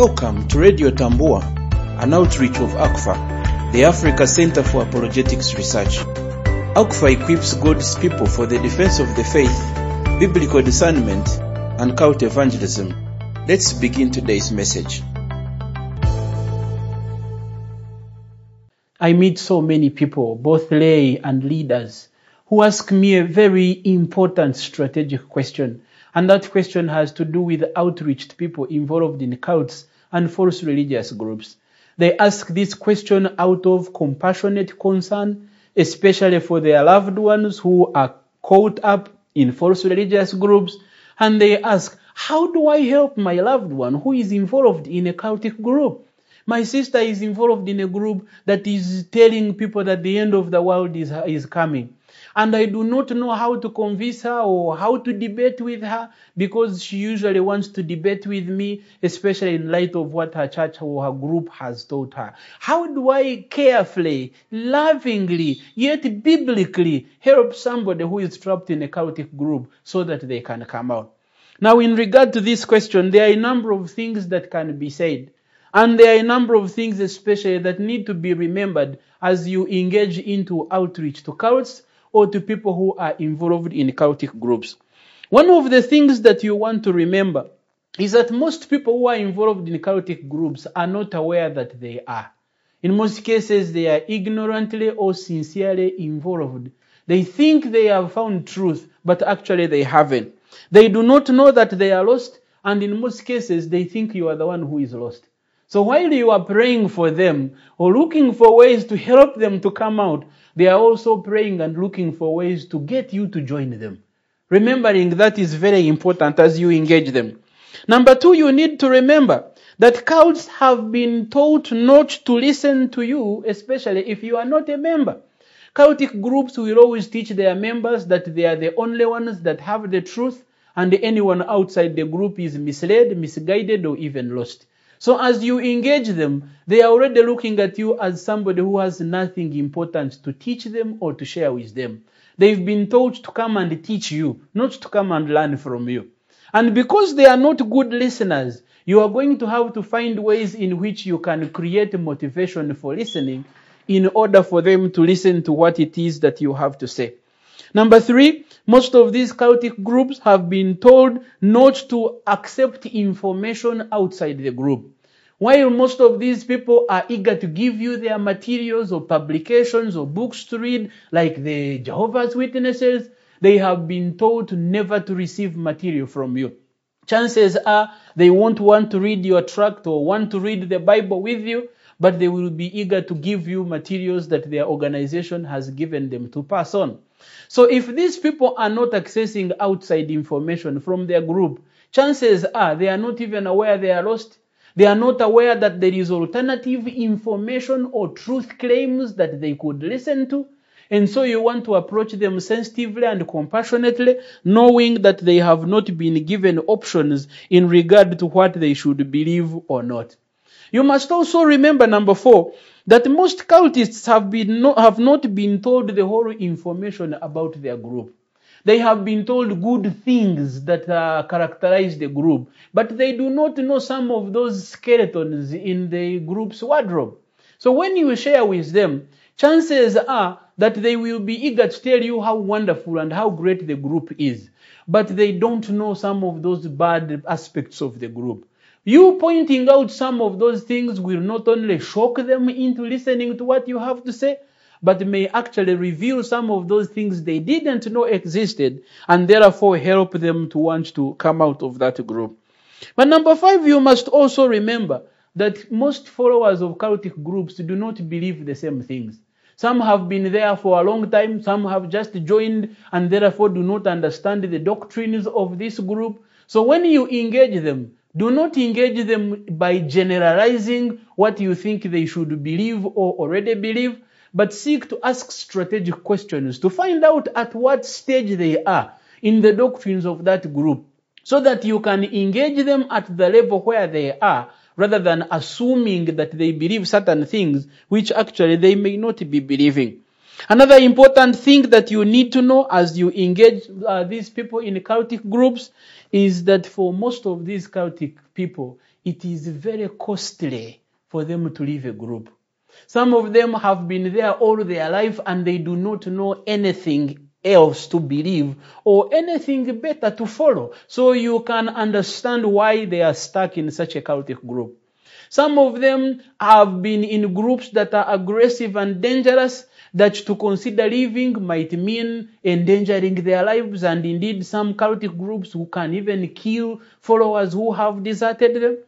Welcome to Radio Tambua, an outreach of ACFAR, the Africa Center for Apologetics Research. ACFAR equips God's people for the defense of the faith, biblical discernment, and cult evangelism. Let's begin today's message. I meet so many people, both lay and leaders, who ask me a very important strategic question. And that question has to do with outreach people involved in cults and false religious groups. They ask this question out of compassionate concern, especially for their loved ones who are caught up in false religious groups. And they ask, how do I help my loved one who is involved in a cultic group? My sister is involved in a group that is telling people that the end of the world is, is coming. And I do not know how to convince her or how to debate with her because she usually wants to debate with me, especially in light of what her church or her group has taught her. How do I carefully, lovingly, yet biblically help somebody who is trapped in a cultic group so that they can come out? Now, in regard to this question, there are a number of things that can be said. And there are a number of things, especially, that need to be remembered as you engage into outreach to cults or to people who are involved in cultic groups. One of the things that you want to remember is that most people who are involved in cultic groups are not aware that they are. In most cases, they are ignorantly or sincerely involved. They think they have found truth, but actually they haven't. They do not know that they are lost, and in most cases, they think you are the one who is lost. So while you are praying for them or looking for ways to help them to come out, they are also praying and looking for ways to get you to join them. Remembering that is very important as you engage them. Number two, you need to remember that cults have been taught not to listen to you, especially if you are not a member. Cultic groups will always teach their members that they are the only ones that have the truth and anyone outside the group is misled, misguided, or even lost. So as you engage them, they are already looking at you as somebody who has nothing important to teach them or to share with them. They've been told to come and teach you, not to come and learn from you. And because they are not good listeners, you are going to have to find ways in which you can create motivation for listening in order for them to listen to what it is that you have to say. Number three, most of these cultic groups have been told not to accept information outside the group. While most of these people are eager to give you their materials or publications or books to read, like the Jehovah's Witnesses, they have been told never to receive material from you. Chances are they won't want to read your tract or want to read the Bible with you, but they will be eager to give you materials that their organization has given them to pass on. So if these people are not accessing outside information from their group, chances are they are not even aware they are lost. They are not aware that there is alternative information or truth claims that they could listen to. And so you want to approach them sensitively and compassionately, knowing that they have not been given options in regard to what they should believe or not. You must also remember, number four, that most cultists have, been no, have not been told the whole information about their group. They have been told good things that uh, characterize the group, but they do not know some of those skeletons in the group's wardrobe. So when you share with them, chances are that they will be eager to tell you how wonderful and how great the group is, but they don't know some of those bad aspects of the group. You pointing out some of those things will not only shock them into listening to what you have to say, but may actually reveal some of those things they didn't know existed and therefore help them to want to come out of that group. But number five, you must also remember that most followers of cultic groups do not believe the same things. Some have been there for a long time, some have just joined and therefore do not understand the doctrines of this group. So when you engage them, do not engage them by generalizing what you think they should believe or already believe, but seek to ask strategic questions to find out at what stage they are in the doctrines of that group so that you can engage them at the level where they are rather than assuming that they believe certain things which actually they may not be believing. Another important thing that you need to know as you engage uh, these people in cultic groups is that for most of these cultic people, it is very costly for them to leave a group. Some of them have been there all their life and they do not know anything else to believe or anything better to follow. So you can understand why they are stuck in such a cultic group. Some of them have been in groups that are aggressive and dangerous that to consider leaving might mean endangering their lives and indeed some cultic groups who can even kill followers who have deserted them.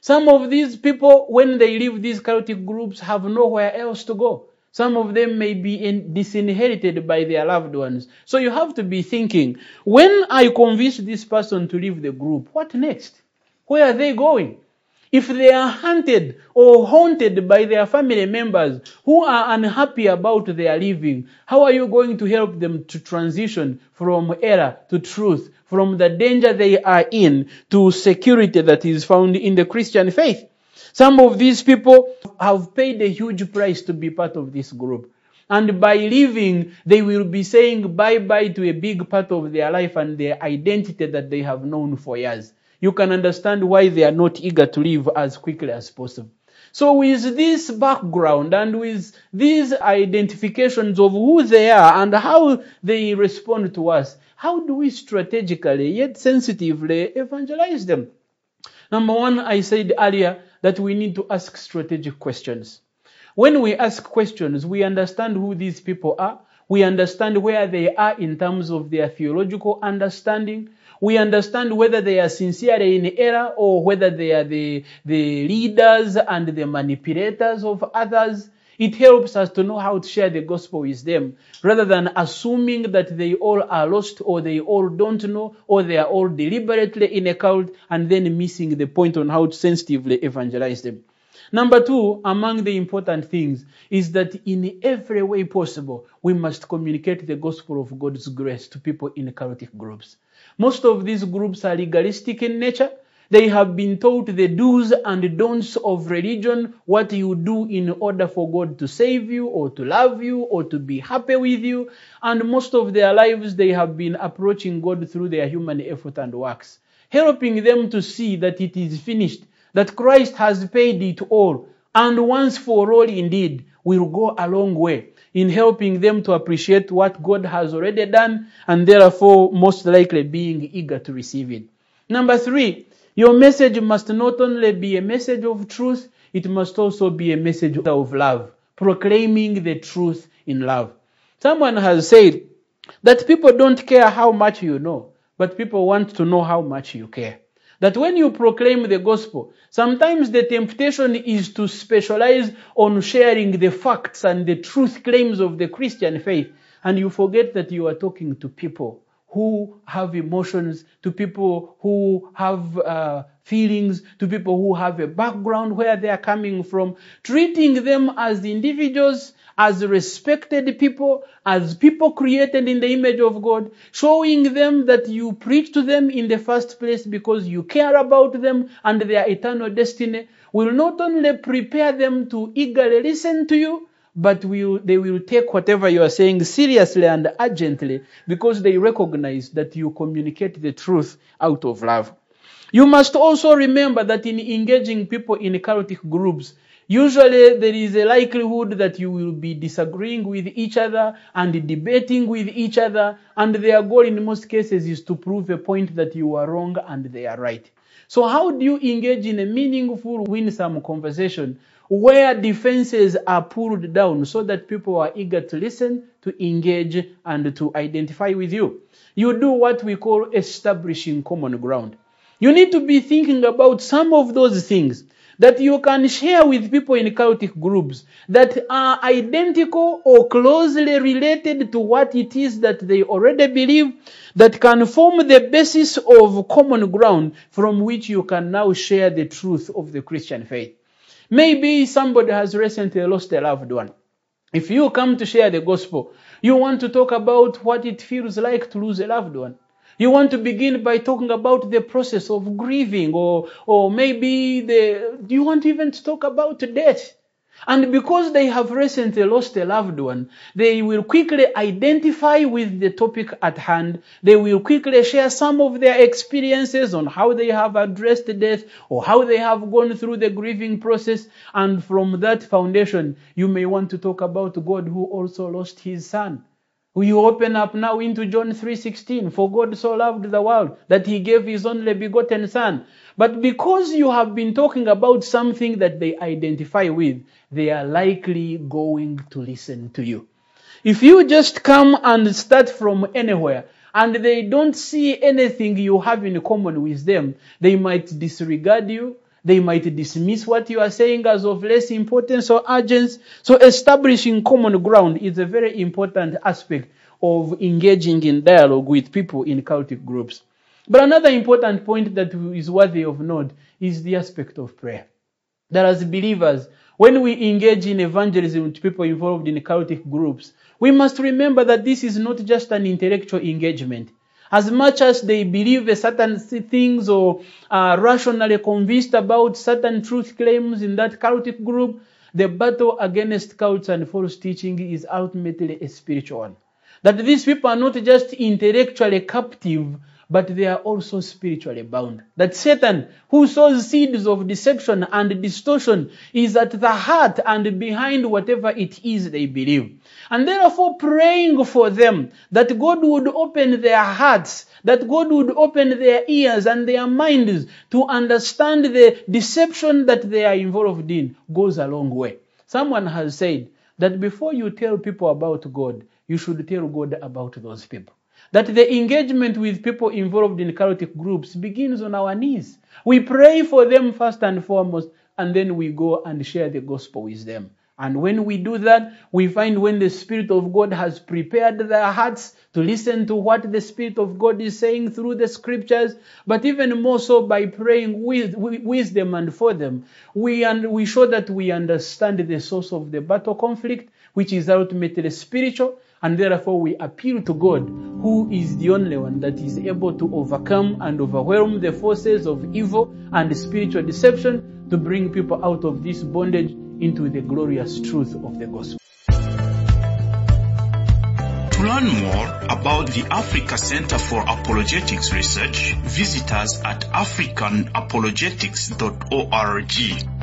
Some of these people, when they leave these cultic groups, have nowhere else to go. Some of them may be in, disinherited by their loved ones. So you have to be thinking, when I convince this person to leave the group, what next? Where are they going? If they are hunted or haunted by their family members who are unhappy about their living, how are you going to help them to transition from error to truth, from the danger they are in to security that is found in the Christian faith? Some of these people have paid a huge price to be part of this group. And by leaving, they will be saying bye bye to a big part of their life and their identity that they have known for years. You can understand why they are not eager to leave as quickly as possible. So with this background and with these identifications of who they are and how they respond to us, how do we strategically yet sensitively evangelize them? Number one, I said earlier that we need to ask strategic questions. When we ask questions, we understand who these people are. We understand where they are in terms of their theological understanding. We understand whether they are sincerely in error or whether they are the, the leaders and the manipulators of others. It helps us to know how to share the gospel with them rather than assuming that they all are lost or they all don't know or they are all deliberately in a cult and then missing the point on how to sensitively evangelize them. Number two, among the important things is that in every way possible, we must communicate the gospel of God's grace to people in cultic groups. Most of these groups are legalistic in nature. They have been taught the do's and don'ts of religion, what you do in order for God to save you or to love you or to be happy with you. And most of their lives, they have been approaching God through their human effort and works, helping them to see that it is finished, that Christ has paid it all, and once for all indeed will go a long way in helping them to appreciate what God has already done and therefore most likely being eager to receive it. Number three, your message must not only be a message of truth, it must also be a message of love, proclaiming the truth in love. Someone has said that people don't care how much you know, but people want to know how much you care. That when you proclaim the gospel, sometimes the temptation is to specialize on sharing the facts and the truth claims of the Christian faith, and you forget that you are talking to people who have emotions, to people who have uh, feelings, to people who have a background where they are coming from, treating them as individuals, as respected people, as people created in the image of God, showing them that you preach to them in the first place because you care about them and their eternal destiny, will not only prepare them to eagerly listen to you, but they will take whatever you are saying seriously and urgently because they recognize that you communicate the truth out of love. You must also remember that in engaging people in cultic groups, usually there is a likelihood that you will be disagreeing with each other and debating with each other, and their goal in most cases is to prove a point that you are wrong and they are right. So how do you engage in a meaningful, winsome conversation where defenses are pulled down so that people are eager to listen, to engage, and to identify with you? You do what we call establishing common ground. You need to be thinking about some of those things that you can share with people in cultic groups that are identical or closely related to what it is that they already believe that can form the basis of common ground from which you can now share the truth of the Christian faith. Maybe somebody has recently lost a loved one. If you come to share the gospel, you want to talk about what it feels like to lose a loved one. You want to begin by talking about the process of grieving or, or maybe the, you want even to talk about death? And because they have recently lost a loved one, they will quickly identify with the topic at hand. They will quickly share some of their experiences on how they have addressed death or how they have gone through the grieving process. And from that foundation, you may want to talk about God who also lost his son. We open up now into John 3:16 for God so loved the world that he gave his only begotten son but because you have been talking about something that they identify with, they are likely going to listen to you. If you just come and start from anywhere and they don't see anything you have in common with them, they might disregard you. They might dismiss what you are saying as of less importance or urgency. So establishing common ground is a very important aspect of engaging in dialogue with people in cultic groups. But another important point that is worthy of note is the aspect of prayer. That as believers, when we engage in evangelism with people involved in cultic groups, we must remember that this is not just an intellectual engagement. As much as they believe certain things or are rationally convinced about certain truth claims in that cultic group, the battle against cults and false teaching is ultimately a spiritual one. That these people are not just intellectually captive, but they are also spiritually bound. That Satan, who sows seeds of deception and distortion, is at the heart and behind whatever it is they believe. And therefore praying for them that God would open their hearts, that God would open their ears and their minds to understand the deception that they are involved in goes a long way. Someone has said that before you tell people about God, you should tell God about those people that the engagement with people involved in cultic groups begins on our knees. We pray for them first and foremost, and then we go and share the gospel with them. And when we do that, we find when the Spirit of God has prepared their hearts to listen to what the Spirit of God is saying through the scriptures, but even more so by praying with, them and for them, we, and we show that we understand the source of the battle conflict, which is ultimately spiritual, and therefore we appeal to God, who is the only one that is able to overcome and overwhelm the forces of evil and spiritual deception to bring people out of this bondage into the glorious truth of the gospel. To learn more about the Africa Center for Apologetics Research, visit us at africanapologetics.org.